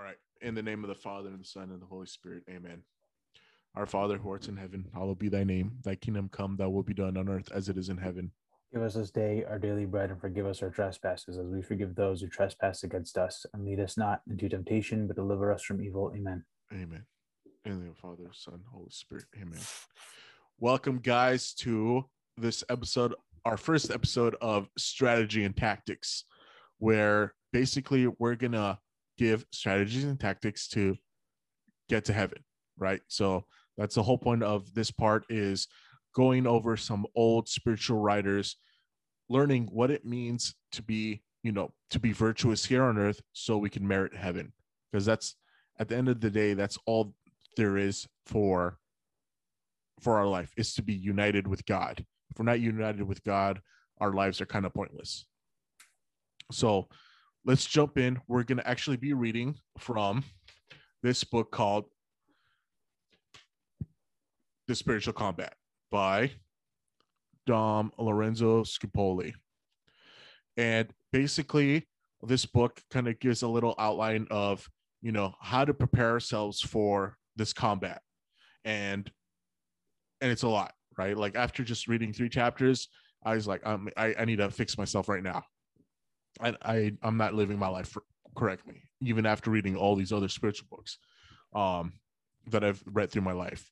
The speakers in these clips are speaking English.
All right. In the name of the Father and the Son and the Holy Spirit. Amen. Our Father who art in heaven, hallowed be thy name. Thy kingdom come, thy will be done on earth as it is in heaven. Give us this day our daily bread and forgive us our trespasses as we forgive those who trespass against us. And lead us not into temptation, but deliver us from evil. Amen. Amen. In the name of the Father, Son, Holy Spirit. Amen. Welcome, guys, to this episode, our first episode of Strategy and Tactics, where basically we're going to give strategies and tactics to get to heaven, right? So that's the whole point of this part is going over some old spiritual writers, learning what it means to be, you know, to be virtuous here on earth so we can merit heaven. Because that's at the end of the day, that's all there is for for our life is to be united with God. If we're not united with God, our lives are kind of pointless. So let's jump in. We're going to actually be reading from this book called The Spiritual Combat by Dom Lorenzo Scupoli. And basically, this book kind of gives a little outline of, you know, how to prepare ourselves for this combat. And and it's a lot, right? Like after just reading three chapters, I was like, um, I, I need to fix myself right now. I, I I'm not living my life correctly, even after reading all these other spiritual books um, that I've read through my life.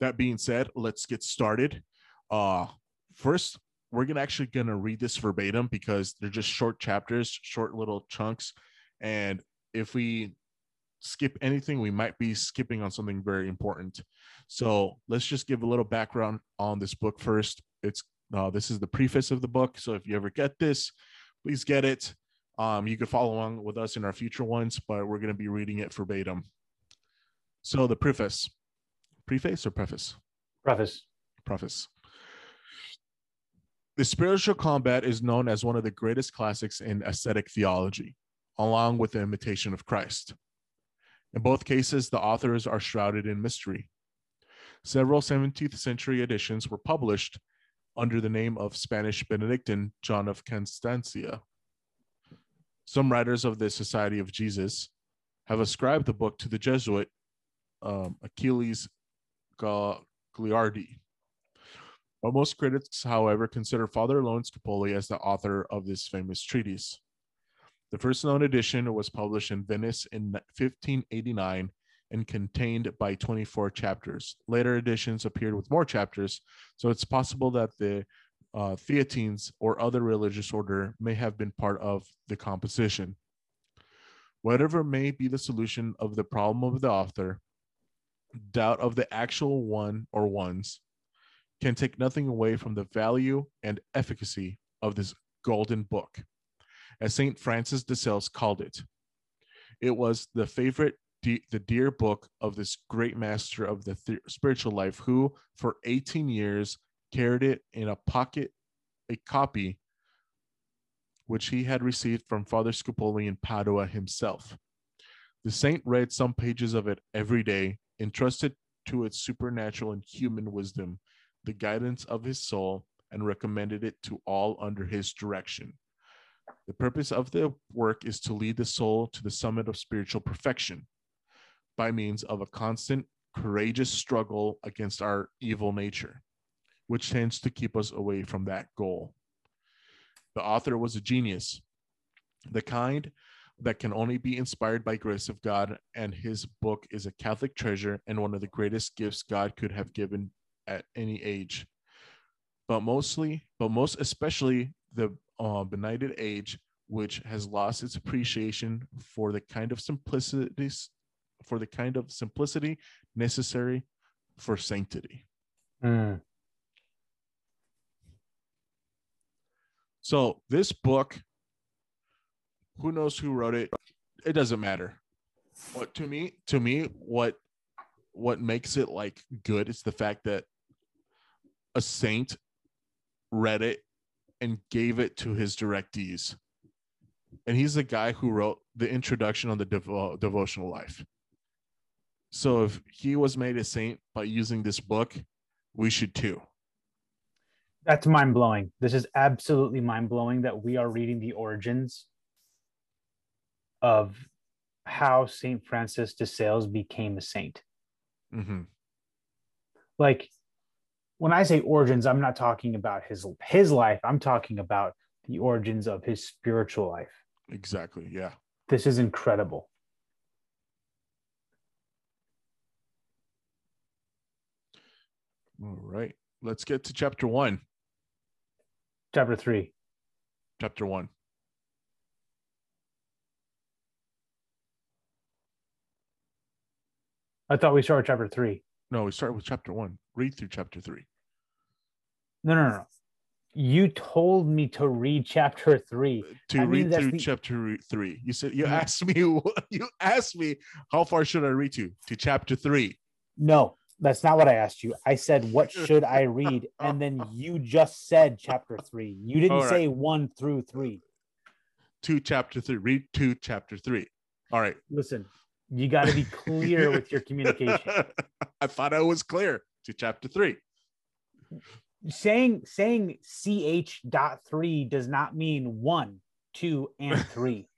That being said, let's get started. Uh, first, we're gonna actually gonna read this verbatim because they're just short chapters, short little chunks, and if we skip anything, we might be skipping on something very important. So let's just give a little background on this book first. It's uh, this is the preface of the book. So if you ever get this, please get it. Um, you can follow along with us in our future ones, but we're going to be reading it verbatim. So the preface, preface or preface? Preface. Preface. The spiritual combat is known as one of the greatest classics in ascetic theology, along with the imitation of Christ. In both cases, the authors are shrouded in mystery. Several 17th century editions were published under the name of Spanish Benedictine John of Castaniza. Some writers of the Society of Jesus have ascribed the book to the Jesuit um, Achilles Gagliardi. But most critics, however, consider Father Lone Scupoli as the author of this famous treatise. The first known edition was published in Venice in 1589 and contained by 24 chapters. Later editions appeared with more chapters, so it's possible that the uh, Theatines or other religious order may have been part of the composition. Whatever may be the solution of the problem of the author, doubt of the actual one or ones can take nothing away from the value and efficacy of this golden book. As St. Francis de Sales called it, it was the favorite the dear book of this great master of the th- spiritual life who for 18 years carried it in a pocket a copy which he had received from father scupoli in padua himself. The saint read some pages of it every day entrusted to its supernatural and human wisdom the guidance of his soul and recommended it to all under his direction. The purpose of the work is to lead the soul to the summit of spiritual perfection by means of a constant, courageous struggle against our evil nature, which tends to keep us away from that goal. The author was a genius, the kind that can only be inspired by grace of God, and his book is a Catholic treasure and one of the greatest gifts God could have given at any age. But mostly, but most especially the uh, benighted age, which has lost its appreciation for the kind of simplicity, for the kind of simplicity necessary for sanctity. Mm. So this book, who knows who wrote it? It doesn't matter. What to me, to me, what what makes it like good is the fact that a saint read it and gave it to his directees. And he's the guy who wrote the introduction on the devo- devotional life. So if he was made a saint by using this book, we should too. That's mind blowing. This is absolutely mind blowing that we are reading the origins of how Saint Francis de Sales became a saint. hmm Like when I say origins, I'm not talking about his his life. I'm talking about the origins of his spiritual life. Exactly. Yeah. This is incredible. All right. Let's get to chapter one. Chapter three. Chapter one. I thought we started chapter three. No, we start with chapter one. Read through chapter three. No, no, no. You told me to read chapter three. To I read through the- chapter three. You said you Mhm. asked me. You asked me how far should I read to? To chapter three. No, that's not what I asked you. I said, what should I read? And then you just said chapter three. You didn't right. say one through three. Two chapter three. Read two chapter three. All right. Listen, you got to be clear with your communication. I thought I was clear to chapter three. saying saying ch dot three does not mean one, two, and three.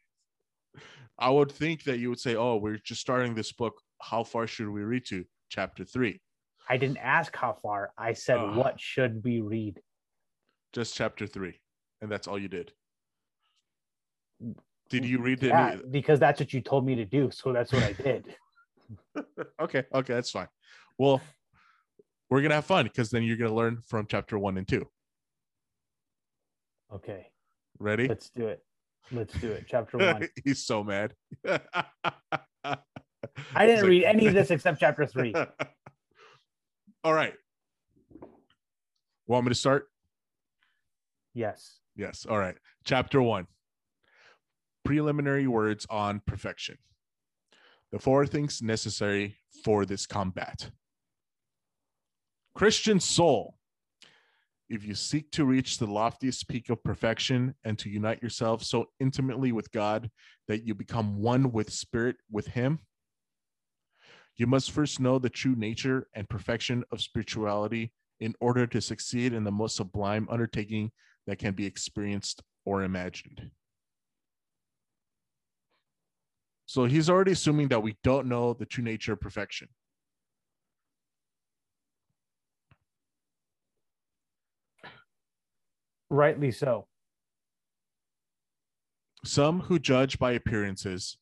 I would think that you would say, "Oh, we're just starting this book. How far should we read to?" Chapter three. I didn't ask how far. I said, Ugh. what should we read? Just chapter three, and that's all you did. Did you read it? Yeah, because that's what you told me to do. So that's what I did. okay, okay, that's fine. Well, we're gonna have fun because then you're gonna learn from chapter one and two. Okay, Ready? let's do it. Let's do it. Chapter one. He's so mad. I didn't read any of this except chapter three. All right. Want me to start? Yes. Yes. All right. Chapter one Preliminary words on perfection. The four things necessary for this combat. Christian soul. If you seek to reach the loftiest peak of perfection and to unite yourself so intimately with God that you become one with spirit with Him, you must first know the true nature and perfection of spirituality in order to succeed in the most sublime undertaking that can be experienced or imagined. So he's already assuming that we don't know the true nature of perfection. Rightly so. Some who judge by appearances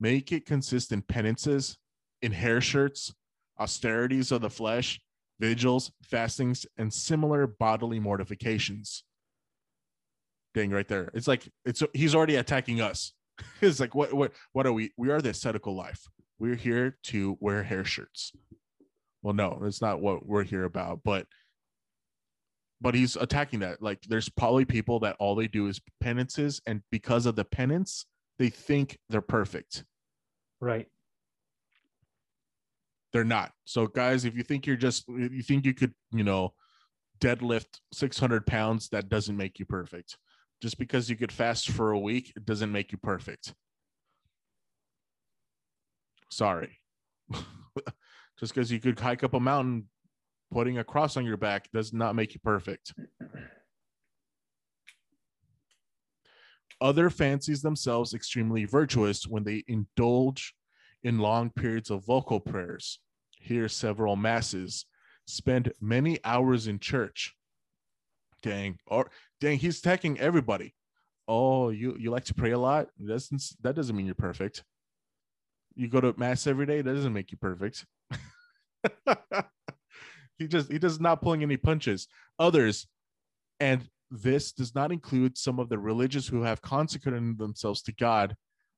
make it consist in penances, in hair shirts, austerities of the flesh, vigils, fastings, and similar bodily mortifications. Dang, right there. It's like it's he's already attacking us. it's like what what what are we? We are the ascetical life. We're here to wear hair shirts. Well, no, it's not what we're here about, but but he's attacking that. Like there's probably people that all they do is penances, and because of the penance, they think they're perfect. Right. They're not. So, guys, if you think you're just, you think you could, you know, deadlift 600 pounds, that doesn't make you perfect. Just because you could fast for a week, it doesn't make you perfect. Sorry. just because you could hike up a mountain, putting a cross on your back does not make you perfect. Other fancies themselves extremely virtuous when they indulge in long periods of vocal prayers, hear several masses, spend many hours in church. Dang, or dang, he's attacking everybody. Oh, you you like to pray a lot? That's that doesn't mean you're perfect. You go to mass every day, that doesn't make you perfect. he just he does not pulling any punches. Others, and this does not include some of the religious who have consecrated themselves to God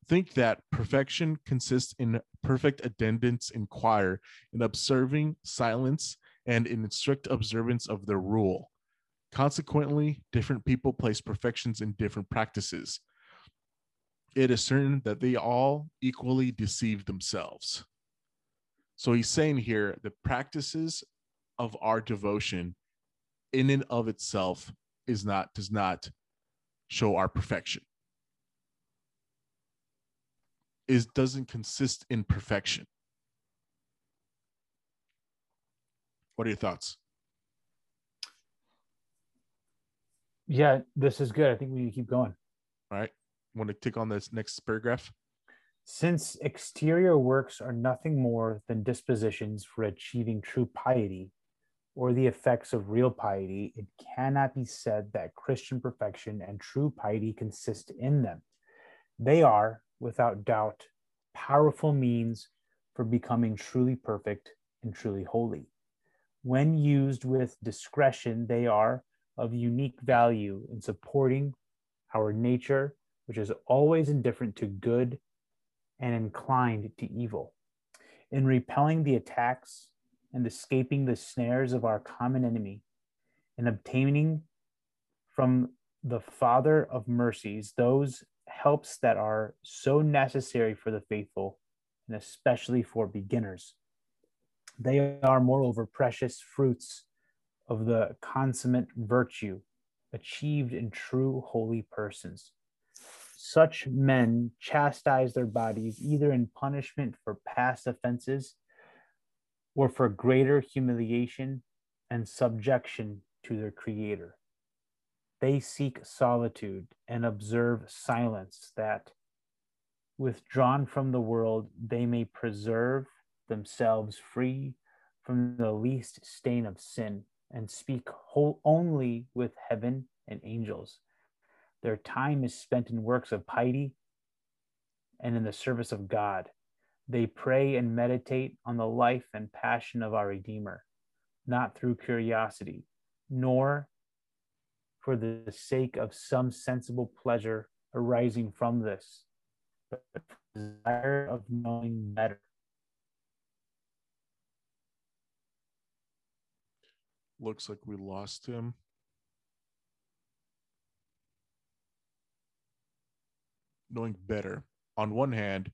think that perfection consists in perfect attendance in choir, in observing silence, and in strict observance of the rule. Consequently, different people place perfections in different practices. It is certain that they all equally deceive themselves. So he's saying here the practices of our devotion in and of itself is not does not show our perfection is doesn't consist in perfection. What are your thoughts? Yeah, this is good. I think we need to keep going. All right. Want to take on this next paragraph? Since exterior works are nothing more than dispositions for achieving true piety or the effects of real piety, it cannot be said that Christian perfection and true piety consist in them. They are, without doubt, powerful means for becoming truly perfect and truly holy. When used with discretion, they are of unique value in supporting our nature, which is always indifferent to good and inclined to evil, in repelling the attacks and escaping the snares of our common enemy, in obtaining from the Father of mercies those helps that are so necessary for the faithful and especially for beginners. They are, moreover, precious fruits of the consummate virtue achieved in true holy persons. Such men chastise their bodies either in punishment for past offenses or for greater humiliation and subjection to their Creator. They seek solitude and observe silence that, withdrawn from the world, they may preserve themselves free from the least stain of sin and speak whole only with heaven and angels. Their time is spent in works of piety and in the service of God. They pray and meditate on the life and passion of our Redeemer, not through curiosity, nor for the sake of some sensible pleasure arising from this, but desire of knowing better. Looks like we lost him. Knowing better. On one hand,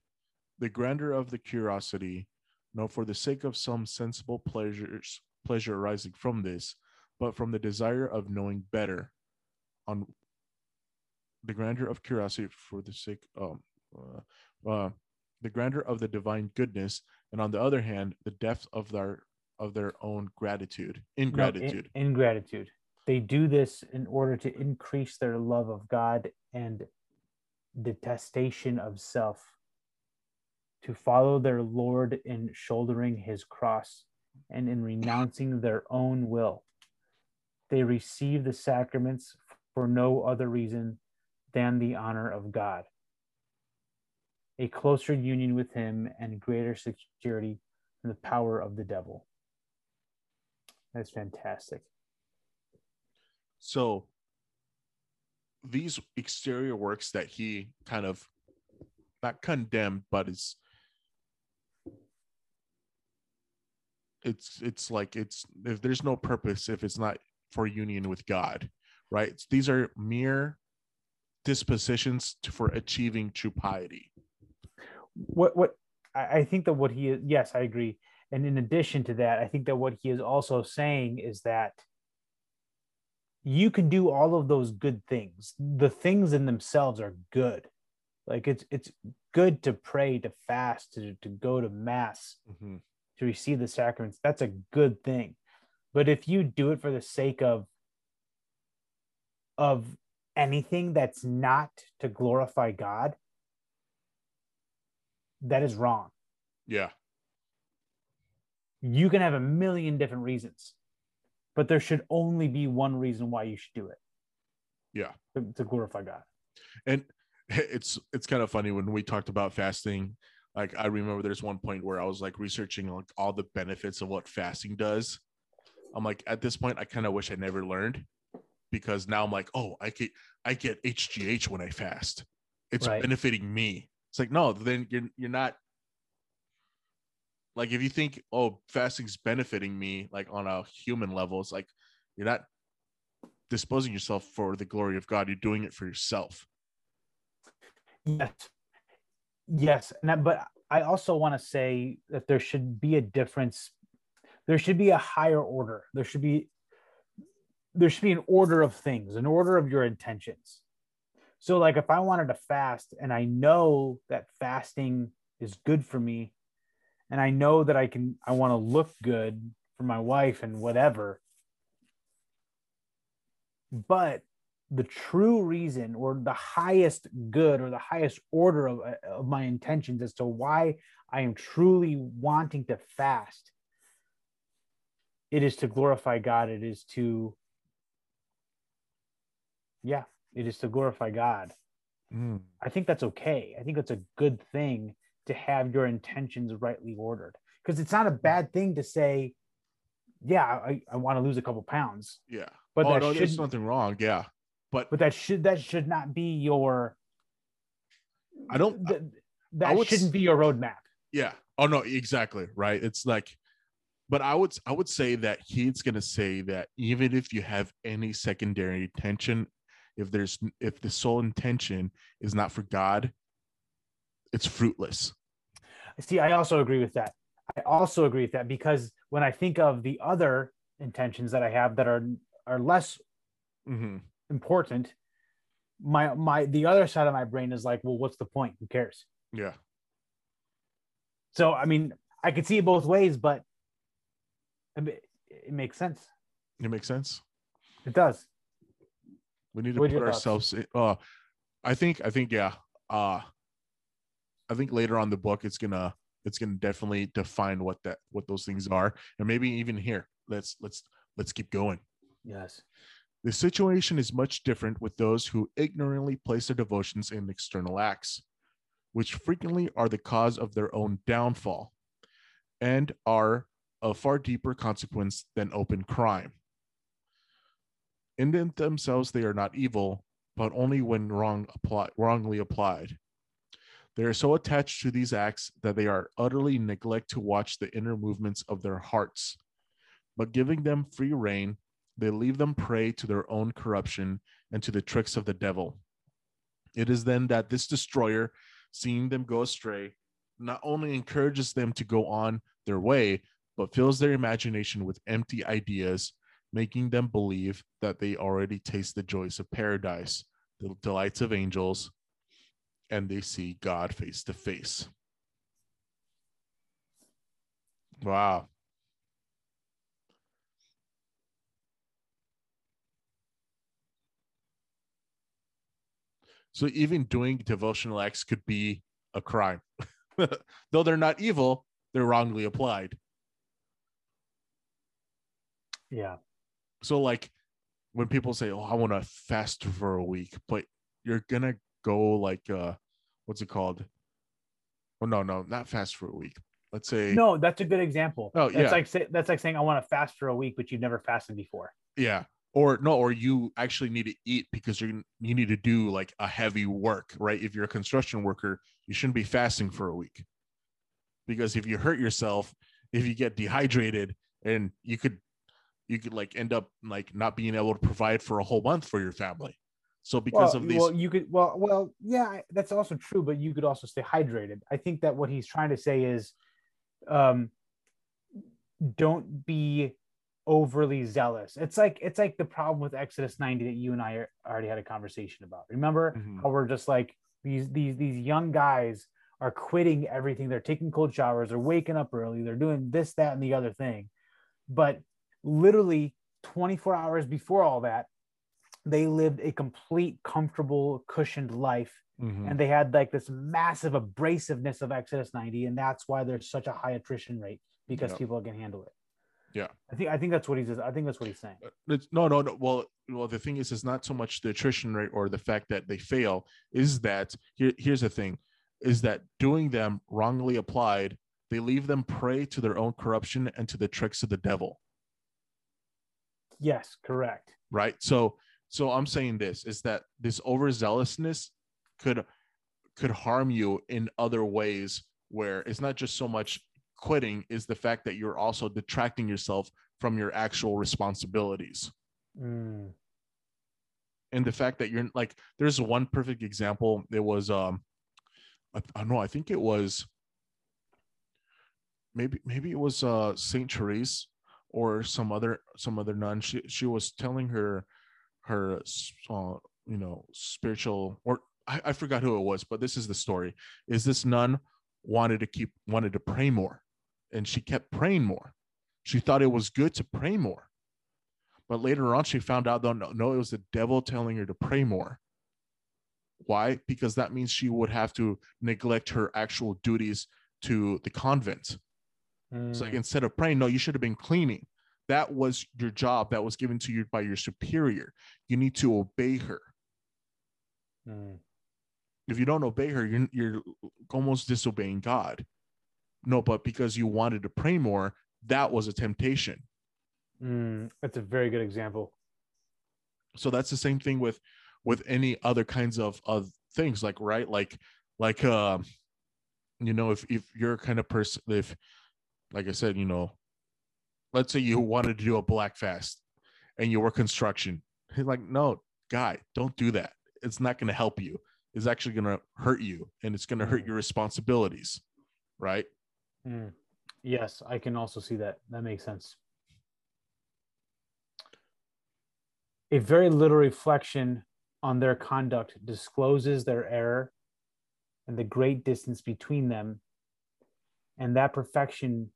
the grandeur of the curiosity, no, for the sake of some sensible pleasures, pleasure arising from this, but from the desire of knowing better, on the grandeur of curiosity for the sake um, uh, uh, the grandeur of the divine goodness and on the other hand the depth of their of their own gratitude ingratitude. No, in, ingratitude. They do this in order to increase their love of god and detestation of self to follow their lord in shouldering his cross and in renouncing their own will. They receive the sacraments for no other reason than the honor of God, a closer union with Him, and greater security from the power of the devil. That's fantastic. So, these exterior works that he kind of not condemned, but is it's it's like it's if there's no purpose if it's not for union with God right? These are mere dispositions to, for achieving true piety. What what I think that what he is yes, I agree. And in addition to that, I think that what he is also saying is that you can do all of those good things. The things in themselves are good. Like it's it's good to pray, to fast, to, to go to mass, mm-hmm. to receive the sacraments. That's a good thing. But if you do it for the sake of of anything that's not to glorify God, that is wrong. Yeah. You can have a million different reasons, but there should only be one reason why you should do it. Yeah. To, to glorify God. And it's it's kind of funny when we talked about fasting. Like I remember there's one point where I was like researching like all the benefits of what fasting does. I'm like at this point I kind of wish I never learned because now I'm like, oh, I get I get HGH when I fast. It's right. benefiting me. It's like, no, then you're you're not like if you think, oh, fasting's benefiting me like on a human level, it's like you're not disposing yourself for the glory of God. You're doing it for yourself. Yes. Yes. And that, but I also want to say that there should be a difference. There should be a higher order. There should be there should be an order of things, an order of your intentions. So, like, if I wanted to fast and I know that fasting is good for me, and I know that I can, I want to look good for my wife and whatever, but the true reason or the highest good or the highest order of, of my intentions as to why I am truly wanting to fast, it is to glorify God. It is to, yeah, it is to glorify God. Mm. I think that's okay. I think it's a good thing to have your intentions rightly ordered because it's not a bad thing to say, yeah, I, I want to lose a couple pounds, Yeah. but oh that no, there's nothing wrong. Yeah. But but that should that should not be your I don't th- that would shouldn't be your roadmap. yeah. Oh no, exactly. Right. It's like but I would I would say that he's gonna say that even if you have any secondary intention, if there's if the sole intention is not for God, it's fruitless. See, I also agree with that. I also agree with that because when I think of the other intentions that I have that are are less Mm-hmm. important, my my the other side of my brain is like, well, what's the point? Who cares? Yeah. So I mean, I could see it both ways, but I mean, it makes sense. It makes sense. It does. We need to What put ourselves in, uh I think I think yeah. Uh I think later on the book it's gonna it's gonna definitely define what that what those things are. And maybe even here. Let's let's let's keep going. Yes. The situation is much different with those who ignorantly place their devotions in external acts, which frequently are the cause of their own downfall and are of far deeper consequence than open crime. In themselves, they are not evil, but only when wrong apply, wrongly applied. They are so attached to these acts that they are utterly neglect to watch the inner movements of their hearts. But giving them free rein, they leave them prey to their own corruption and to the tricks of the devil. It is then that this destroyer, seeing them go astray, not only encourages them to go on their way, but fills their imagination with empty ideas, making them believe that they already taste the joys of paradise, the delights of angels, and they see God face to face. Wow. So even doing devotional acts could be a crime. Though they're not evil, they're wrongly applied. Yeah. So like when people say, "Oh, I want to fast for a week," but you're gonna go like uh what's it called? Oh no, no, not fast for a week. Let's say No, that's a good example. Oh, that's yeah. like say, that's like saying I want to fast for a week, but you've never fasted before. yeah. Or no, or you actually need to eat because you're you need to do like a heavy work, right? If you're a construction worker, you shouldn't be fasting for a week. Because if you hurt yourself, if you get dehydrated and you could you could like end up like not being able to provide for a whole month for your family. So because well, of these well, you could well, well, yeah, that's also true, but you could also stay hydrated. I think that what he's trying to say is, um, don't be overly zealous. It's like it's like the problem with Exodus 90 that you and I are- already had a conversation about. Remember Mhm. how we're just like these these these young guys are quitting everything. They're taking cold showers. They're waking up early. They're doing this, that, and the other thing. But literally 24 hours before all that, they lived a complete, comfortable, cushioned life. Mhm. And they had like this massive abrasiveness of Exodus 90. And that's why there's such a high attrition rate because Yeah. people can handle it. Yeah. I think I think that's what he's I think that's what he's saying. It's, no, no, no. Well, well, the thing is, it's not so much the attrition rate or the fact that they fail. Is that here? Here's the thing: is that doing them wrongly applied, they leave them prey to their own corruption and to the tricks of the devil. Yes, correct. Right. So, so I'm saying this is that this overzealousness could could harm you in other ways where it's not just so much quitting is the fact that you're also detracting yourself from your actual responsibilities Mm, and the fact that you're like there's one perfect example it was um i, I don't know i think it was maybe maybe it was uh saint therese or some other some other nun she she was telling her her uh, you know spiritual or I, I forgot who it was but this is the story is this nun wanted to keep wanted to pray more and she kept praying more she thought it was good to pray more But later on, she found out though no, no, it was the devil telling her to pray more. Why? Because that means she would have to neglect her actual duties to the convent. Mm. So like instead of praying, no, you should have been cleaning. That was your job that was given to you by your superior. You need to obey her. Mm. If you don't obey her, you're, you're almost disobeying God. No, but because you wanted to pray more, that was a temptation. Mm, that's a very good example. So that's the same thing with with any other kinds of of things, like right, like like uh, you know, if if you're a kind of person, if like I said, you know, let's say you wanted to do a black fast and you were construction, He's like no, guy, don't do that. It's not going to help you. It's actually going to hurt you, and it's going to hurt mm. your responsibilities, right? Mm. Yes, I can also see that. That makes sense. A very little reflection on their conduct discloses their error and the great distance between them and that perfection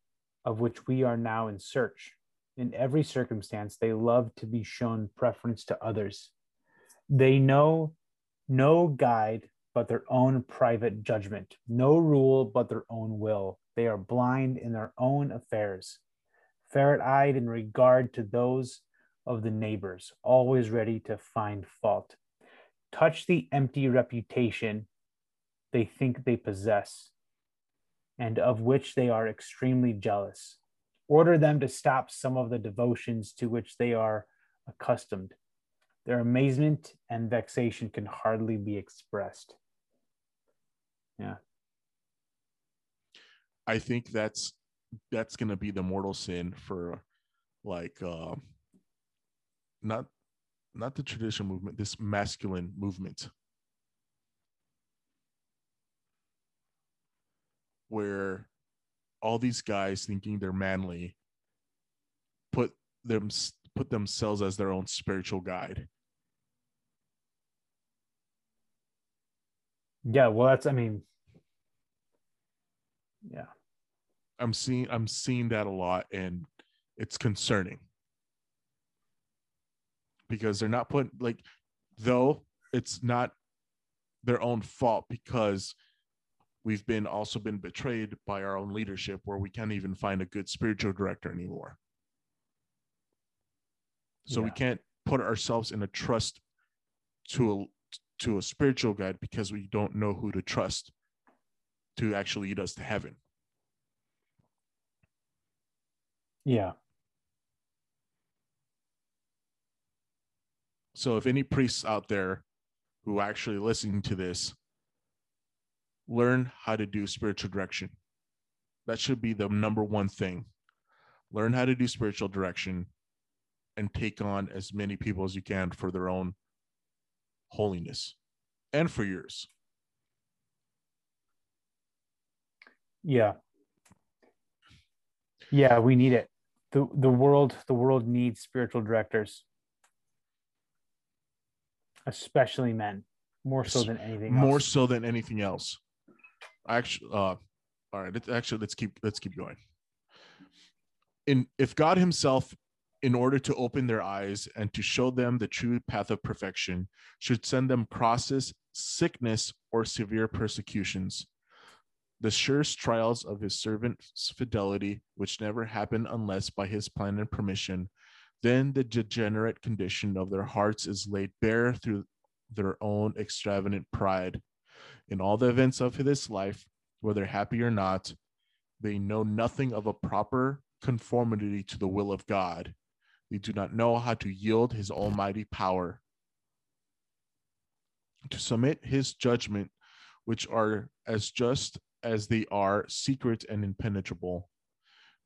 of which we are now in search. In every circumstance, they love to be shown preference to others. They know no guide but their own private judgment, no rule but their own will. They are blind in their own affairs, ferret eyed in regard to those of the neighbors, always ready to find fault. Touch the empty reputation they think they possess, and of which they are extremely jealous. Order them to stop some of the devotions to which they are accustomed. Their amazement and vexation can hardly be expressed. Yeah. I think that's that's gonna be the mortal sin for like uh not not the traditional movement, this masculine movement. Where all these guys thinking they're manly put them put themselves as their own spiritual guide. Yeah, well that's I mean yeah. I'm seeing I'm seeing that a lot and it's concerning because they're not put like though it's not their own fault because we've been also been betrayed by our own leadership where we can't even find a good spiritual director anymore. So yeah. we can't put ourselves in a trust to a to a spiritual guide because we don't know who to trust to actually lead us to heaven. Yeah. So if any priests out there who are actually listening to this, learn how to do spiritual direction. That should be the number one thing. Learn how to do spiritual direction and take on as many people as you can for their own holiness and for yours. Yeah. Yeah, we need it. The the world the world needs spiritual directors especially men, more so than anything. More so than anything else. Actually, uh, all right. Actually, let's keep let's keep going. In if God Himself, in order to open their eyes and to show them the true path of perfection, should send them crosses, sickness, or severe persecutions, the surest trials of His servant's fidelity, which never happen unless by His plan and permission, then the degenerate condition of their hearts is laid bare through their own extravagant pride. In all the events of this life, whether happy or not, they know nothing of a proper conformity to the will of God. They do not know how to yield his almighty power, to submit his judgment, which are as just as they are secret and impenetrable.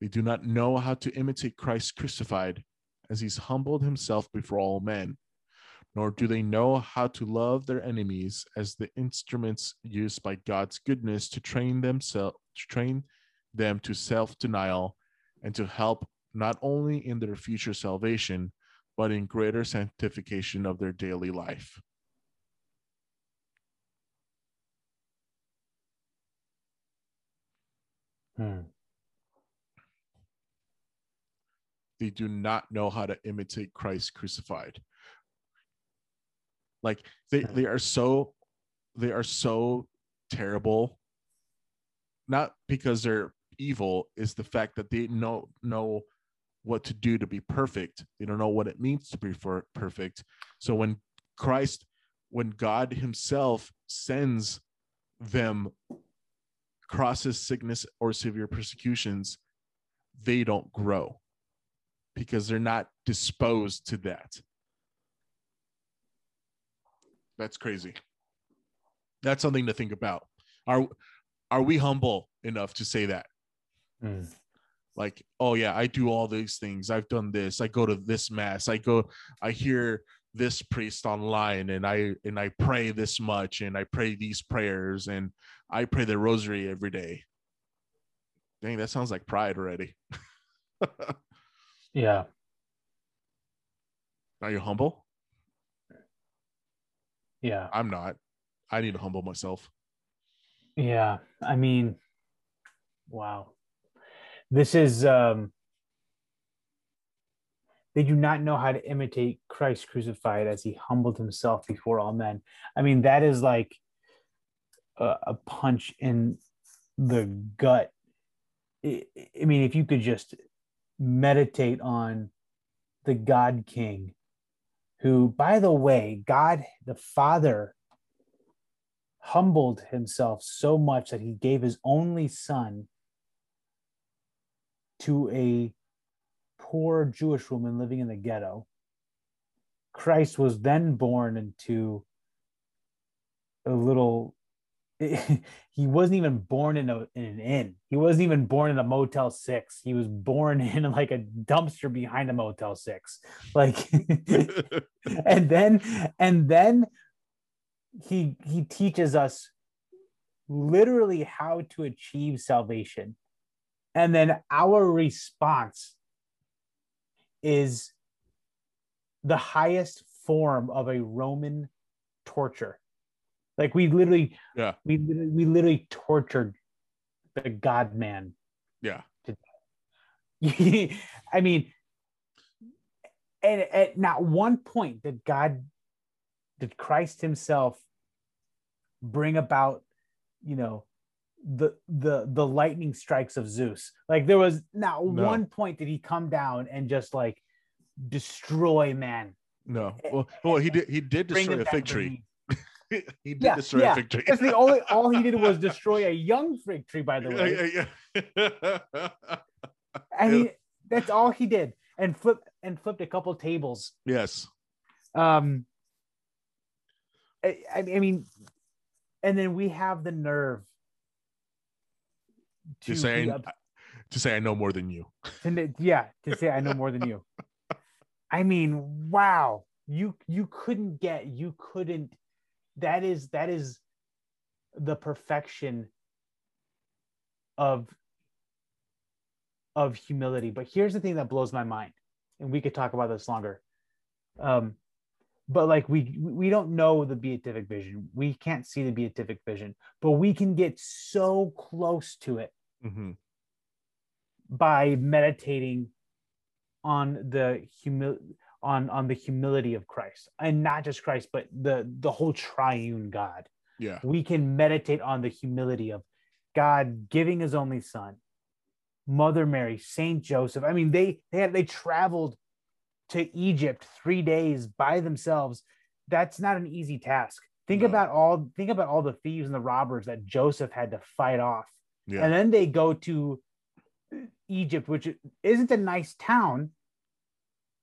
They do not know how to imitate Christ crucified, as he's humbled himself before all men. Nor do they know how to love their enemies as the instruments used by God's goodness to train themselves to train them to self-denial and to help not only in their future salvation, but in greater sanctification of their daily life. Hmm. they do not know how to imitate Christ crucified. Like they they are so they are so terrible. Not because they're evil is the fact that they know know what to do to be perfect. They don't know what it means to be for perfect. So when christ when god himself sends them crosses sickness or severe persecutions they don't grow because they're not disposed to that that's crazy. That's something to think about. Are are we humble enough to say that? Mm. like oh yeah i do all these things. I've done this. I go to this mass. I go i hear this priest online and i and i pray this much and i pray these prayers and i pray the rosary every day. Dang that sounds like pride already. Yeah. are you humble Yeah. i'm not i need to humble myself Yeah. I mean, wow. This is um they do not know how to imitate Christ crucified as he humbled himself before all men. I mean, that is like a, a punch in the gut. I, I mean, if you could just meditate on the God King, who, by the way, God the Father humbled himself so much that he gave his only son to a poor Jewish woman living in the ghetto. Christ was then born into a little. he wasn't even born in, a, in an inn. He wasn't even born in a Motel Six. He was born in like a dumpster behind a Motel Six. Like, and then and then he he teaches us literally how to achieve salvation and then our response is the highest form of a roman torture like we literally Yeah. we we literally tortured the god man yeah i mean and at not one point did god did christ himself bring about you know the the the lightning strikes of zeus like there was not No. one point did he come down and just like destroy man no well, well he did he did destroy a fig tree. he did Yeah, destroy yeah. a fig tree. That's the only all he did was destroy a young fig tree by the way. yeah, yeah, i mean that's all he did and flip and flipped a couple tables. Yes. Um I, I mean and then we have the nerve to say up- to say i know more than you. to, yeah to say i know more than you. I mean wow. You you couldn't get you couldn't that is that is the perfection of of humility. But here's the thing that blows my mind and we could talk about this longer. Um but like we we don't know the beatific vision. We can't see the beatific vision but we can get so close to it Mhm. by meditating on the humil on on the humility of Christ and not just Christ but the the whole triune God. Yeah. We can meditate on the humility of God giving his only son mother Mary saint Joseph. I mean they they had they traveled to Egypt 3 days by themselves. That's not an easy task. Think No. about all think about all the thieves and the robbers that Joseph had to fight off. Yeah. And then they go to Egypt, which isn't a nice town,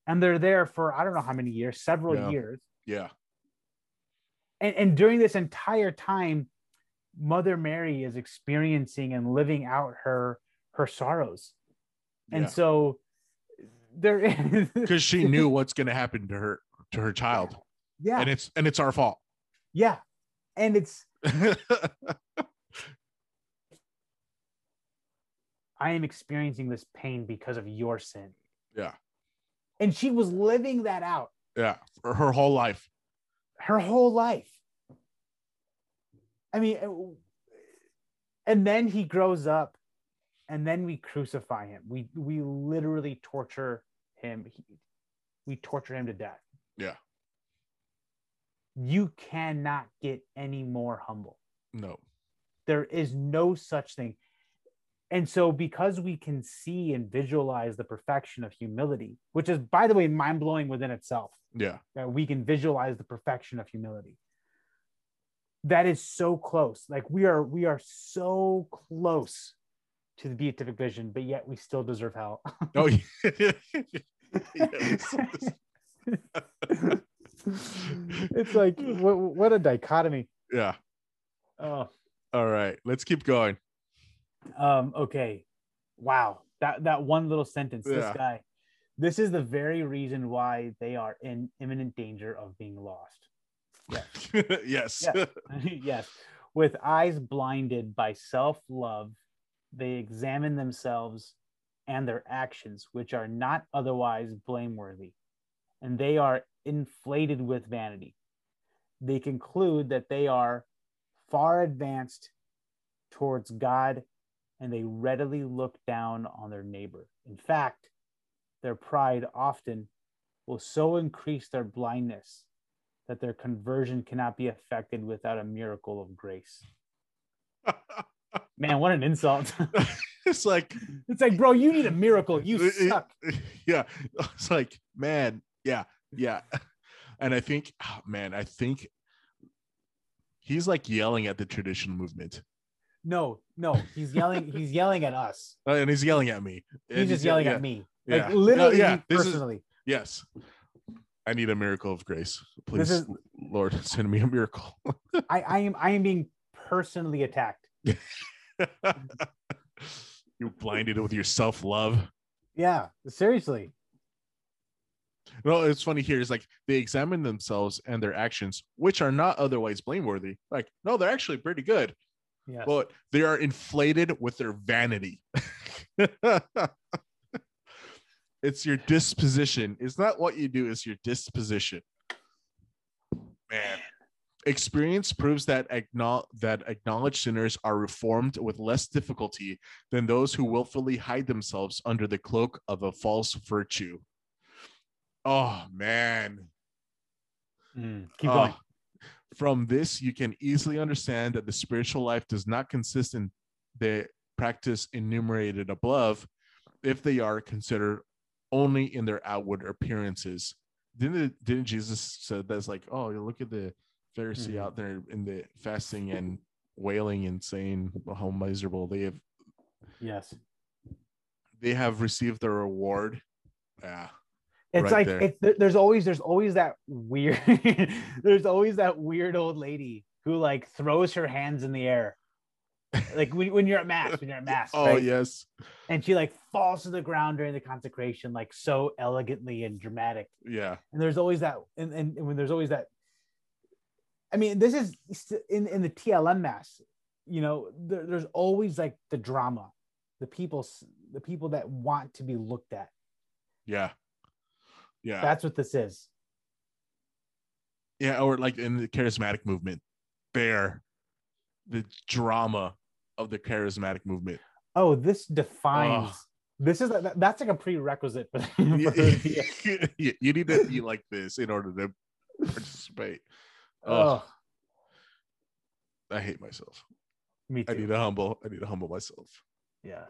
and they're there for I don't know how many years, several Yeah. years, yeah. And and during this entire time, Mother Mary is experiencing and living out her her sorrows, and yeah. so there is because she knew what's going to happen to her to her child. Yeah. And it's and it's our fault. Yeah, and it's I am experiencing this pain because of your sin, yeah and she was living that out yeah for her whole life her whole life. I mean, uh, and then he grows up, and then we crucify him. We we literally torture him, he, we torture him to death. Yeah. You cannot get any more humble. No. There is no such thing. And so, because we can see and visualize the perfection of humility, which is, by the way, mind blowing within itself, Yeah. that we can visualize the perfection of humility. That is so close. Like we are, we are so close to the beatific vision, but yet we still deserve hell. Oh, yeah. It's like what, what a dichotomy. yeah. Oh, All right. Let's keep going. Um, okay. Wow. That that one little sentence, this guy. This is the very reason why they are in imminent danger of being lost. yes. Yes. yes. With eyes blinded by self love, they examine themselves and their actions, which are not otherwise blameworthy, and they are inflated with vanity. They conclude that they are far advanced towards God and they readily look down on their neighbor. In fact, their pride often will so increase their blindness that their conversion cannot be effected without a miracle of grace. Man, what an insult. it's like, it's like, bro, you need a miracle. You It- suck. yeah. It's like, man, yeah, yeah. And I think, oh, man, I think he's like yelling at the traditional movement. No, no, he's yelling, he's yelling at us. Uh, and he's yelling at me. He's And just yeah, yelling yeah, at me. yeah. Like No, literally yeah, me this is- personally. Yes. I need a miracle of grace. Please, is- Lord, send me a miracle. I, I am I am being personally attacked. You're blinded with your self love. Yeah, seriously. No, it's funny here. It's like they examine themselves and their actions, which are not otherwise blameworthy. Like, no, they're actually pretty good, Yes. but they are inflated with their vanity. it's your disposition. It's not what you do, it's your disposition. Man. Experience proves that acknow- that acknowledged sinners are reformed with less difficulty than those who willfully hide themselves under the cloak of a false virtue. Oh man. Mm, keep Oh, going. From this, you can easily understand that the spiritual life does not consist in the practice enumerated above if they are considered only in their outward appearances. Didn't it, didn't Jesus said that's like, oh, you look at the Pharisee Mhm. out there in the fasting and wailing and saying how miserable they have Yes. they have received their reward. Yeah. It's right like there. it's there's always there's always that weird there's always that weird old lady who like throws her hands in the air. Like when, when you're at mass, when you're at mass, Oh right? yes. and she like falls to the ground during the consecration, like so elegantly and dramatic. Yeah. and there's always that and, and, and when there's always that i mean this is in in the tlm mass you know there, there's always like the drama the people the people that want to be looked at Yeah. Yeah. that's what this is yeah, or like in the charismatic movement, there, the drama of the charismatic movement. oh this defines Ugh. this is that's like a prerequisite for, for you, need to be like this in order to participate. Oh, oh I hate myself. me I need to humble. I need to humble myself. yeah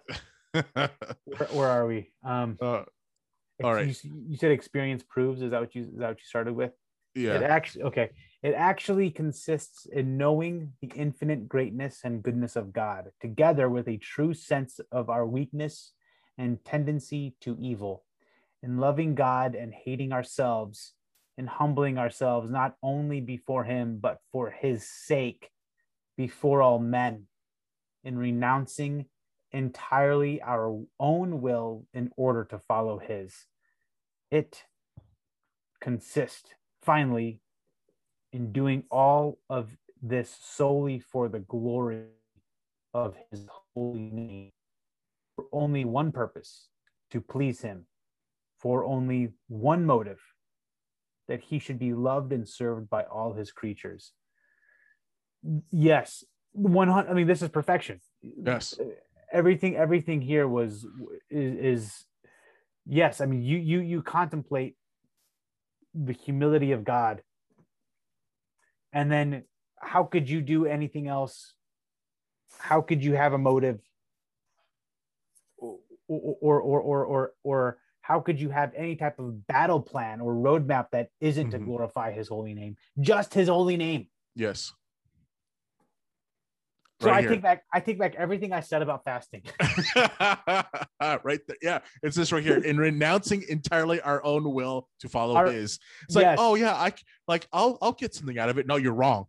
uh, where, where are we um all right. you, you said experience proves is that what you is that what you started with Yeah. It actually okay. It actually consists in knowing the infinite greatness and goodness of God, together with a true sense of our weakness and tendency to evil, in loving God and hating ourselves, in humbling ourselves not only before Him, but for His sake, before all men, in renouncing entirely our own will in order to follow His. It consists finally in doing all of this solely for the glory of his holy name for only one purpose to please him for only one motive that he should be loved and served by all his creatures yes 100 i mean this is perfection Yes. Everything everything here was is, is yes, I mean you you you contemplate the humility of God, and then how could you do anything else? How could you have a motive? Or or or or or, or how could you have any type of battle plan or roadmap that isn't to Mhm. glorify his holy name? Just his holy name. Yes. So Right I here. take back I take back everything I said about fasting. right there. Yeah, it's this right here. In renouncing entirely our own will to follow Our- his. It's like, Yes. oh yeah, I like I'll I'll get something out of it. No, you're wrong.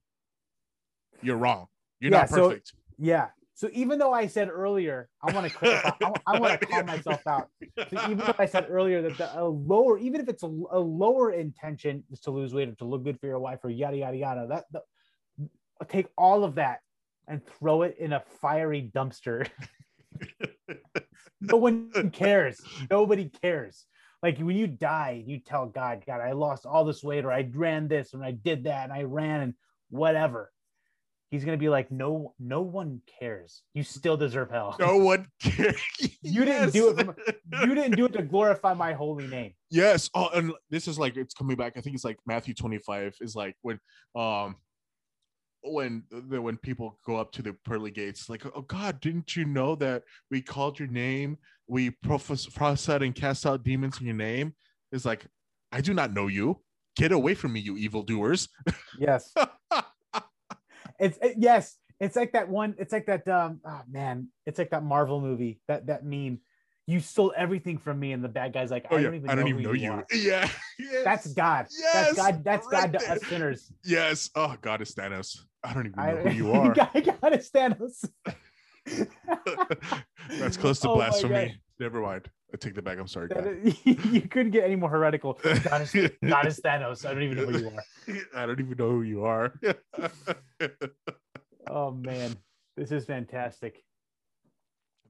You're wrong. You're Yeah, not so- perfect. Yeah. So even though I said earlier, I want to clarify, I, I want to call myself out. So even though I said earlier that the a lower, even if it's a, a lower intention is to lose weight or to look good for your wife or yada yada yada, that, that take all of that and throw it in a fiery dumpster. no one cares. Nobody cares. Like when you die, you tell God, God, I lost all this weight, or I ran this, and I did that, and I ran, and whatever. He's gonna be like, no, no one cares. You still deserve hell. no one cares. You didn't do it You didn't do it to glorify my holy name. Yes. Oh, and this is like it's coming back. I think it's like Matthew 25 is like when um when the when people go up to the pearly gates, like, oh God, didn't you know that we called your name? We prophesied and cast out demons in your name. It's like, I do not know you. Get away from me, you evildoers. Yes. it's it- yes. It's like that one. It's like that. Um. Oh man. It's like that Marvel movie. That that meme. You stole everything from me, and the bad guy's like, I Oh yeah, don't even I don't know even know you. you. Yeah. Yes. That's God. Yes, That's God. That's right God to us sinners. Yes. Oh God, it's Thanos. I don't even know I, who you are. God, God is Thanos. That's close to Oh blasphemy. Never mind. I take that back. I'm sorry. Is- you couldn't get any more heretical. God is, God is Thanos. I don't even know who you are. I don't even know who you are. Oh man, this is fantastic.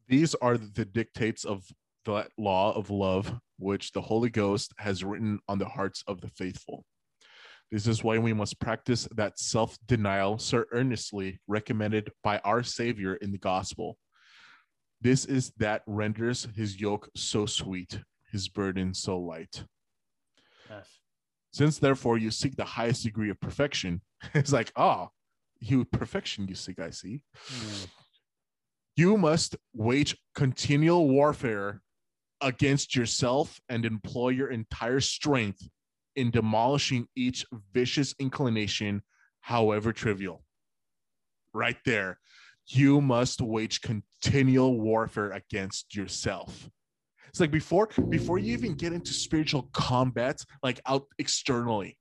These are the dictates of the law of love, which the Holy Ghost has written on the hearts of the faithful. This is why we must practice that self denial so earnestly recommended by our Savior in the gospel. This is that renders his yoke so sweet, his burden so light. Yes. Since therefore you seek the highest degree of perfection, it's like, oh, you perfection you seek, I see. Mm. You must wage continual warfare against yourself and employ your entire strength in demolishing each vicious inclination, however trivial. Right there. You must wage continual warfare against yourself. It's like before before you even get into spiritual combat, like out externally.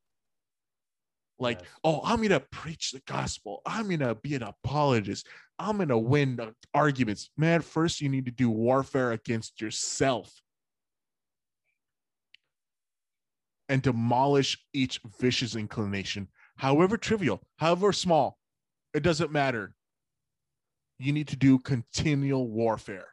Like, Yes. oh, I'm gonna preach the gospel. I'm gonna be an apologist. I'm gonna win the arguments. Man, first you need to do warfare against yourself and demolish each vicious inclination, however trivial, however small. It doesn't matter. You need to do continual warfare.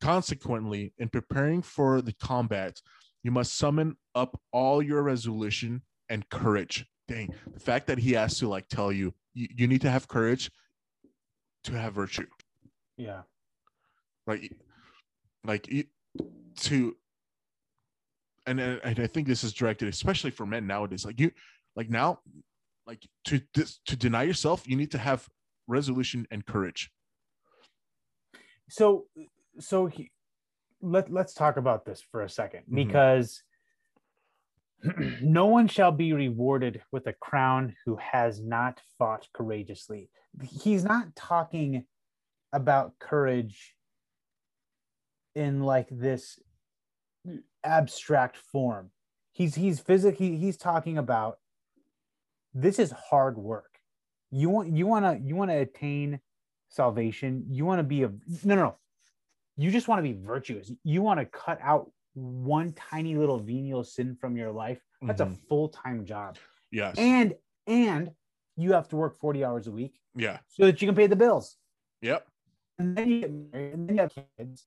Consequently, in preparing for the combat, you must summon up all your resolution and courage. Dang, the fact that he has to like tell you, you, you need to have courage to have virtue Yeah. like like you- to and, and I think this is directed especially for men nowadays like you like now like to to deny yourself you need to have resolution and courage So, so he, let let's talk about this for a 2nd Mhm. because no one shall be rewarded with a crown who has not fought courageously. He's not talking about courage in like this abstract form. He's he's physically he's talking about this is hard work. You want you want to you want to attain salvation. You want to be a no no no. You just want to be virtuous. You want to cut out one tiny little venial sin from your life. That's Mhm. a full-time job. yes And and you have to work 40 hours a week yeah so that you can pay the bills. yep And then you get married, and then you have kids.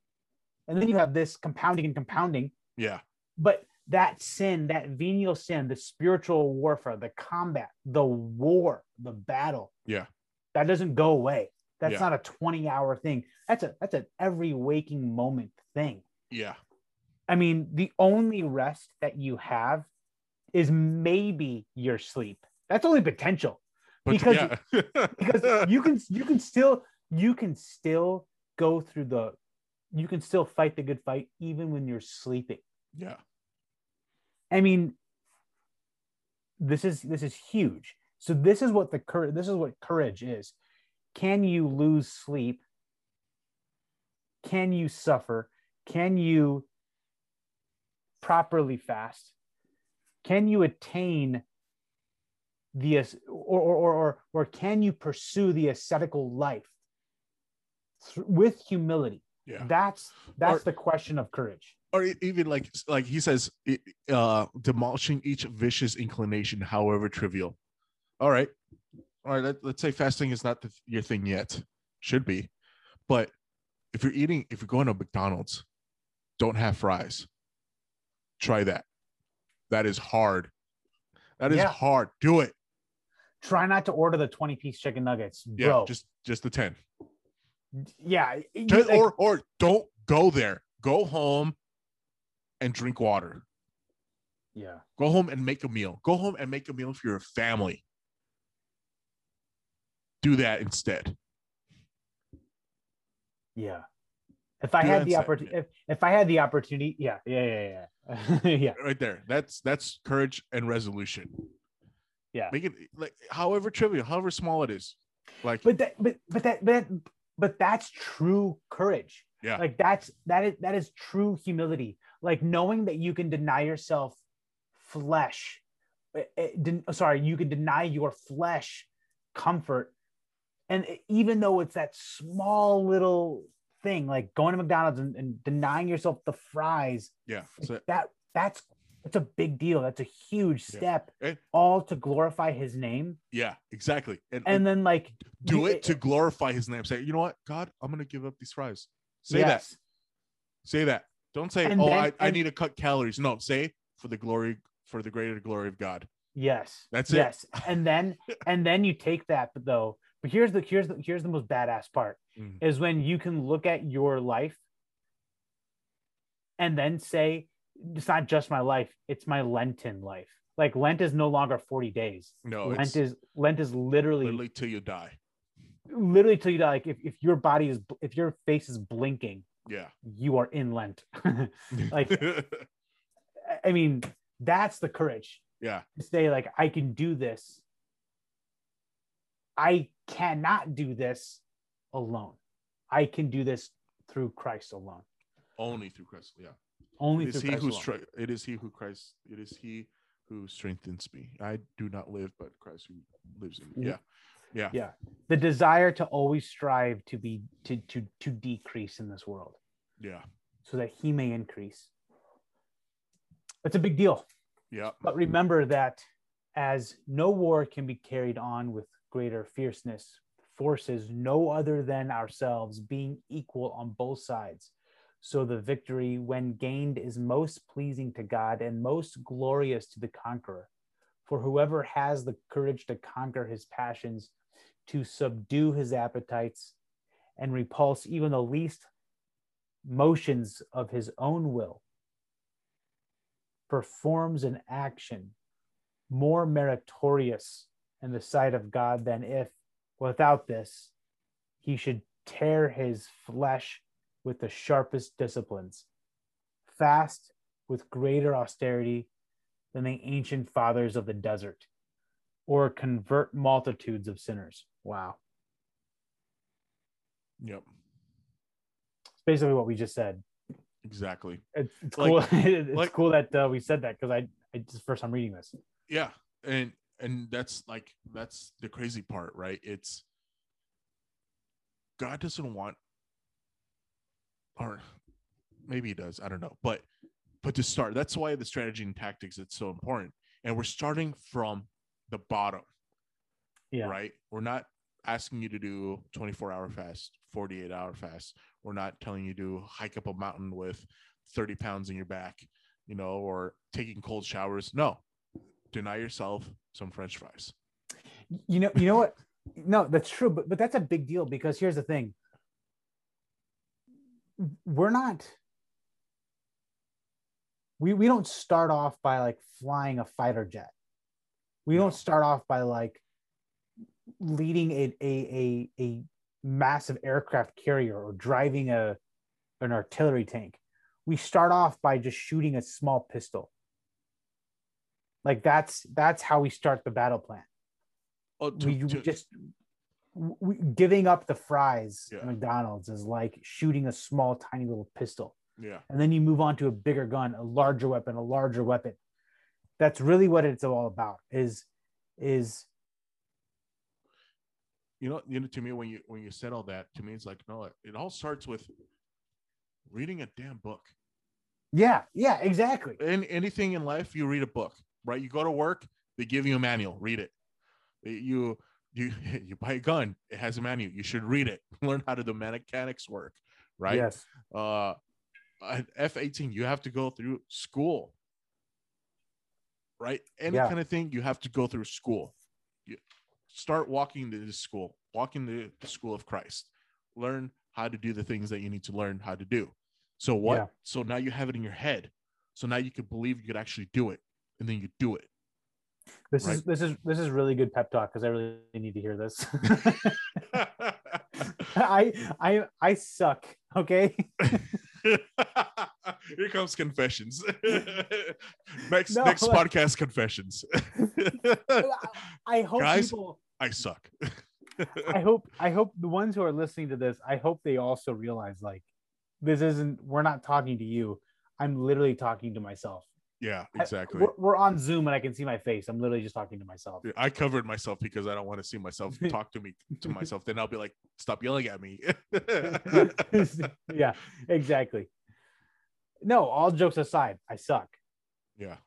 And then you have this compounding and compounding. yeah But that sin, that venial sin, the spiritual warfare, the combat, the war, the battle, Yeah. that doesn't go away. That's Yeah. not a 20 hour thing. That's a that's an every waking moment thing. yeah I mean, the only rest that you have is maybe your sleep. That's only potential But Because- yeah. because you can you can still you can still go through the you can still fight the good fight even when you're sleeping. yeah. I mean, this is this is huge. So this is what the courage this is what courage is. Can you lose sleep? Can you suffer? Can you properly fast? Can you attain the or or or or, can you pursue the ascetical life th- with humility? Yeah. That's that's Or- the question of courage. or even like like he says uh demolishing each vicious inclination however trivial. All right. All right let, let's say fasting is not the, your thing yet. Should be. But if you're eating if you're going to mcdonald's don't have fries. Try that. That is hard. That is Yeah. hard. Do it. Try not to order the 20 piece chicken nuggets, yeah just just the 10 yeah, Just- like- or or don't go there go home and drink water yeah. Go home and make a meal. Go home and make a meal for your family. Do that instead. Yeah. If I Do had the opportunity, if, if I had the opportunity, yeah, yeah, yeah, yeah, yeah, Right there. That's that's courage and resolution. yeah. Make it like however trivial, however small it is. Like But that, but but that, but but that's true courage. Yeah. Like that's that is that is true humility. Like knowing that you can deny yourself flesh. eh, eh, den- sorry, you can deny your flesh comfort, and even though it's that small little thing, like going to McDonald's and, and denying yourself the fries, yeah. Like, So that that's that's a big deal. That's a huge Yeah. step, Eh. all to glorify His name, yeah, exactly. And, and then like do you- it to glorify his name. Say, you know what, God, I'm gonna give up these fries. Say that. Say that. Don't say, And oh, then- I, I need to cut calories. No, say for the glory, for the greater glory of God. Yes. That's it. yes. And then and then you take that but though. But here's the here's the here's the most badass part Mm. is when you can look at your life and then say it's not just my life, it's my Lenten life. Like Lent is no longer 40 days. No, Lent is Lent is literally literally till you die. literally till you die. Like if, if your body is if your face is blinking, Yeah. you are in Lent. Like- I mean, that's the courage. yeah. to say like i can do this i cannot do this alone i can do this through christ alone Only through Christ. Yeah. Only It is he christ who stri- it is he who Christ it is he who strengthens me. I do not live, but Christ who lives in me. Yeah. Yeah. yeah the desire to always strive to be to to to decrease in this world Yeah. so that he may increase That's a big deal Yeah. but remember that as no war can be carried on with greater fierceness forces no other than ourselves being equal on both sides so the victory when gained is most pleasing to god and most glorious to the conqueror. For whoever has the courage to conquer his passions to subdue his appetites and repulse even the least motions of his own will performs an action more meritorious in the sight of God than if, without this, he should tear his flesh with the sharpest disciplines, fast with greater austerity than the ancient fathers of the desert, or convert multitudes of sinners. Wow. Yep. It's basically what we just said. Exactly. It's, it's Like- cool. it's like- cool that uh, we said that because I, I the first time reading this. Yeah. And and that's like that's the crazy part, right? It's God doesn't want or maybe he does, I don't know. But but to start, that's why the strategy and tactics it's so important. And we're starting from the bottom. Yeah. right? We're not asking you to do 24 hour fast, 48 hour fast. We're not telling you to hike up a mountain with 30 pounds in your back, you know, or taking cold showers. No, deny yourself some French fries. you know you know what no that's true but but that's a big deal because here's the thing we're not we we don't start off by like flying a fighter jet. We No. don't start off by like leading a a a, a massive aircraft carrier or driving a an artillery tank. We start off by just shooting a small pistol. Like that's that's how we start the battle plan. Oh, to- we, we just we, giving up the fries Yeah. at McDonald's is like shooting a small tiny little pistol yeah. and then you move on to a bigger gun, a larger weapon, a larger weapon. That's really what it's all about. Is is you know, you know, to me, when you when you said all that, to me, it's like no, it, it all starts with reading a damn book. yeah, yeah, exactly. In anything in life, you read a book, right? You go to work, they give you a manual, read it. You you you buy a gun, it has a manual. You should read it, learn how the mechanics work, right? Yes. uh F 18, you have to go through school, right? Any Yeah. kind of thing, you have to go through school. You start walking to this school, walking to the school of Christ, learn how to do the things that you need to learn how to do. So, what? Yeah. So now you have it in your head. So now you can believe you could actually do it, and then you do it. This is this is this is really good pep talk because I really need to hear this. I I I suck. Okay. Here comes confessions. next No, next like- podcast confessions. I hope Guys? people. I suck. I hope I hope the ones who are listening to this. I hope they also realize like this isn't. We're not talking to you. I'm literally talking to myself. Yeah, I- exactly. We're, we're on Zoom and I can see my face. I'm literally just talking to myself. I covered myself because I don't want to see myself talk to me to myself. Then I'll be like, stop yelling at me. yeah, exactly. No, all jokes aside, I suck. yeah.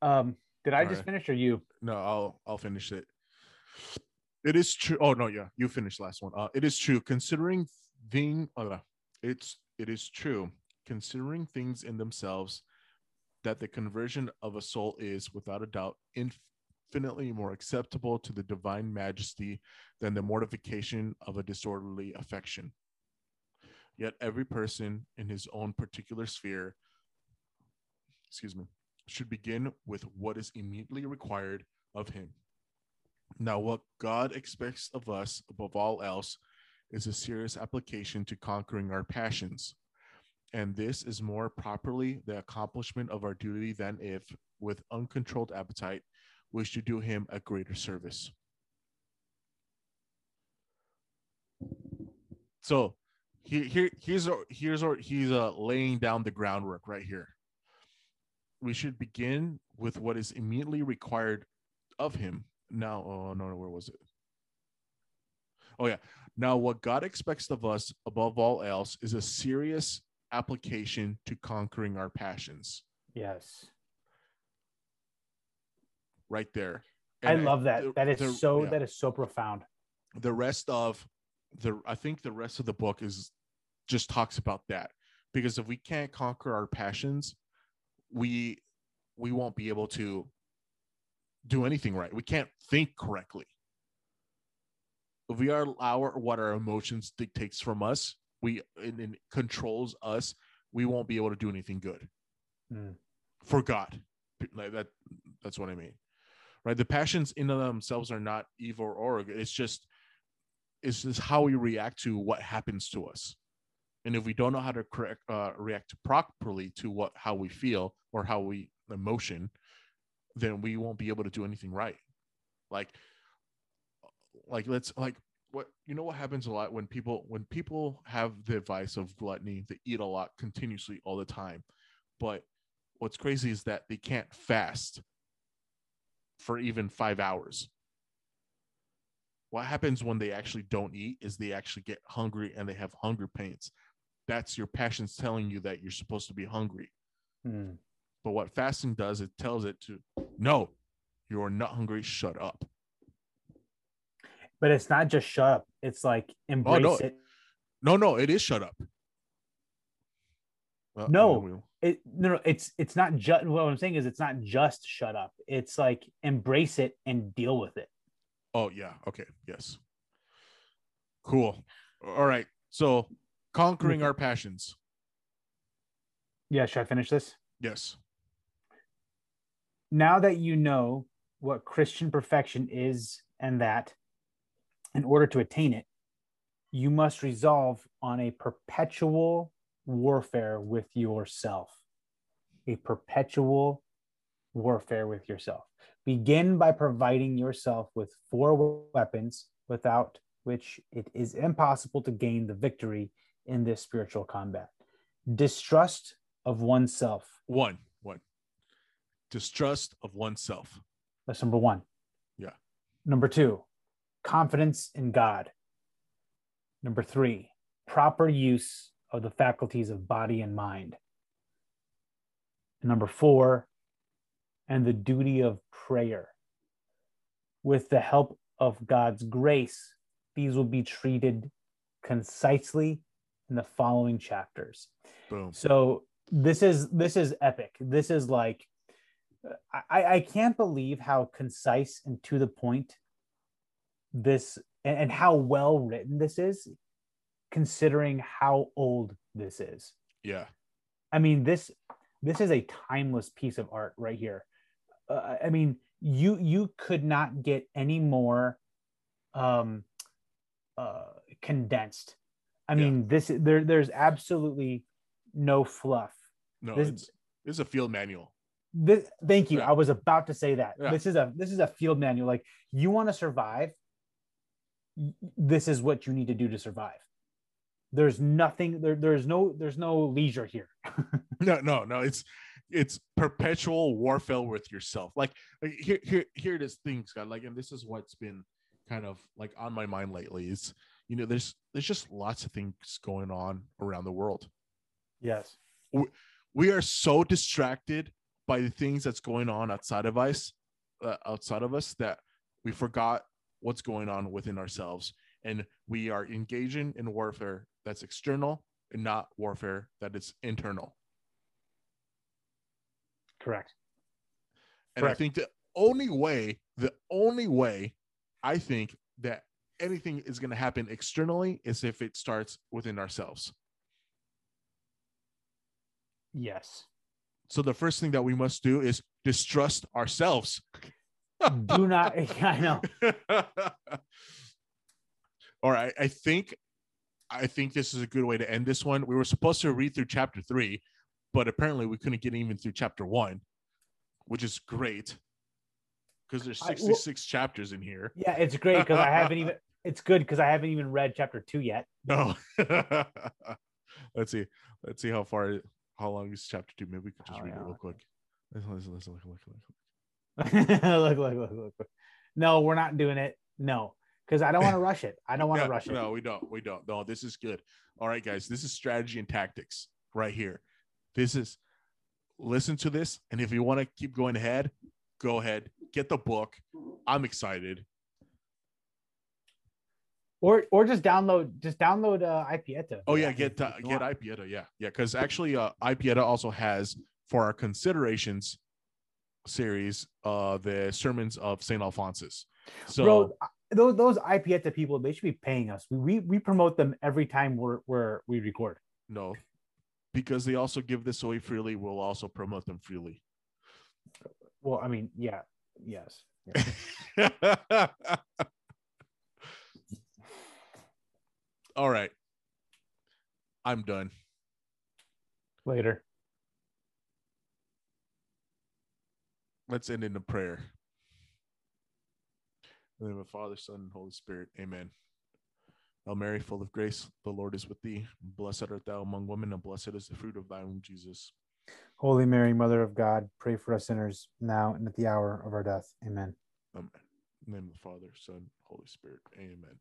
Um, did I All just right. finish or you? No, I'll I'll finish it. It is true. Oh no, yeah, you finished last one. Uh, it is true. Considering thing, uh, it's it is true. Considering things in themselves, that the conversion of a soul is, without a doubt, infinitely more acceptable to the divine majesty than the mortification of a disorderly affection. Yet every person in his own particular sphere, excuse me, should begin with what is immediately required of him. Now, what God expects of us above all else is a serious application to conquering our passions. And this is more properly the accomplishment of our duty than if, with uncontrolled appetite, we should do him a greater service. So here, here here's our, here's our, he's uh, laying down the groundwork right here. We should begin with what is immediately required of him. Now, oh no, where was it? Oh yeah. Now, what God expects of us above all else is a serious application to conquering our passions. Yes. Right there. I love that. the- That is the- so yeah. that is so profound. the rest of the i think the rest of the book is just talks about that because if we can't conquer our passions we we won't be able to do anything right we can't think correctly if we are our what our emotions dictates from us we and, and controls us we won't be able to do anything good. Mm. for god. Like that that's what i mean. Right? The passions in themselves are not evil or good it's just it's just how we react to what happens to us. And if we don't know how to correct uh, react properly to what how we feel or how we emotion then we won't be able to do anything right. Like like let's like what you know what happens a lot when people when people have the vice of gluttony they eat a lot continuously all the time. But what's crazy is that they can't fast for even five hours. What happens when they actually don't eat is they actually get hungry and they have hunger pains. That's your passions telling you that you're supposed to be hungry. Mm. but what fasting does it tells it to no you're not hungry shut up But it's not just shut up. It's like embrace no. it. no no it is shut up Uh, No. It no, no, it's it's not just what I'm saying is it's not just shut up. It's like embrace it and deal with it. Oh yeah. Okay. Yes. Cool. All right. So conquering our passions. Yeah, should I finish this? Yes. Now that you know what Christian perfection is and that, in order to attain it, you must resolve on a perpetual warfare with yourself. A perpetual warfare with yourself. Begin by providing yourself with four weapons without which it is impossible to gain the victory in this spiritual combat. Distrust of oneself. One. One. Distrust of oneself. That's number one. Yeah. Number two, confidence in God. Number three, proper use of the faculties of body and mind. Number four, and the duty of prayer. With the help of God's grace, these will be treated concisely in the following chapters. Boom. So this is this is epic. This is like I, I can't believe how concise and to the point this and, and how well written this is, considering how old this is. Yeah. I mean this this is a timeless piece of art right here. Uh, I mean you you could not get any more um uh condensed. I Yeah. mean this there there's absolutely no fluff. No, This- it's it's a field manual. This, thank you. Yeah. I was about to say that. Yeah. This is a this is a field manual. Like you want to survive, this is what you need to do to survive. There's nothing there, there's no there's no leisure here. No, no, no. It's it's perpetual warfare with yourself. Like, like here, here, here it is, things, God. Like, and this is what's been kind of like on my mind lately. Is you know, there's there's just lots of things going on around the world. Yes. we are so distracted by the things that's going on outside of us uh, outside of us that we forgot what's going on within ourselves. And we are engaging in warfare that's external and not warfare that is internal. Correct. and i think the only way the only way i think that anything is going to happen externally is if it starts within ourselves. Yes. so the first thing that we must do is distrust ourselves Do not I know. All right, I think I think this is a good way to end this one. We were supposed to read through chapter 3, but apparently we couldn't get even through chapter 1, which is great. Cuz there's I- well- 66 chapters in here. Yeah, it's great because I haven't even it's good because I haven't even read chapter two yet. No. Let's see. Let's see how far how long is chapter 2. Maybe we could just Oh, read yeah, it real quick. Listen, listen, look, look, look. look, look, look, look, look. No, we're not doing it. No, because I don't want to rush it. I don't want to No, rush it. No, we don't. We don't. No, this is good. All right, guys. This is strategy and tactics right here. This is listen to this. And if you want to keep going ahead, go ahead. Get the book. I'm excited. Or or just download just download uh iPieta. Oh yeah, get uh, get. iPieta. Yeah, yeah. Because actually, uh, iPieta also has for our considerations series, uh, the sermons of Saint Alphonsus. So Bro, those those iPieta people, they should be paying us. We we, we promote them every time we're, we're we record. no, because they also give this away freely. We'll also promote them freely. Well, I mean, yeah, yes. All right. I'm done. Later. Let's end in a prayer. In the name of the Father, Son, and Holy Spirit. Amen. Hail Mary, full of grace, the Lord is with thee. Blessed art thou among women, and blessed is the fruit of thy womb, Jesus. Holy Mary, Mother of God, pray for us sinners now and at the hour of our death. Amen. Amen. In the name of the Father, Son, Holy Spirit. Amen.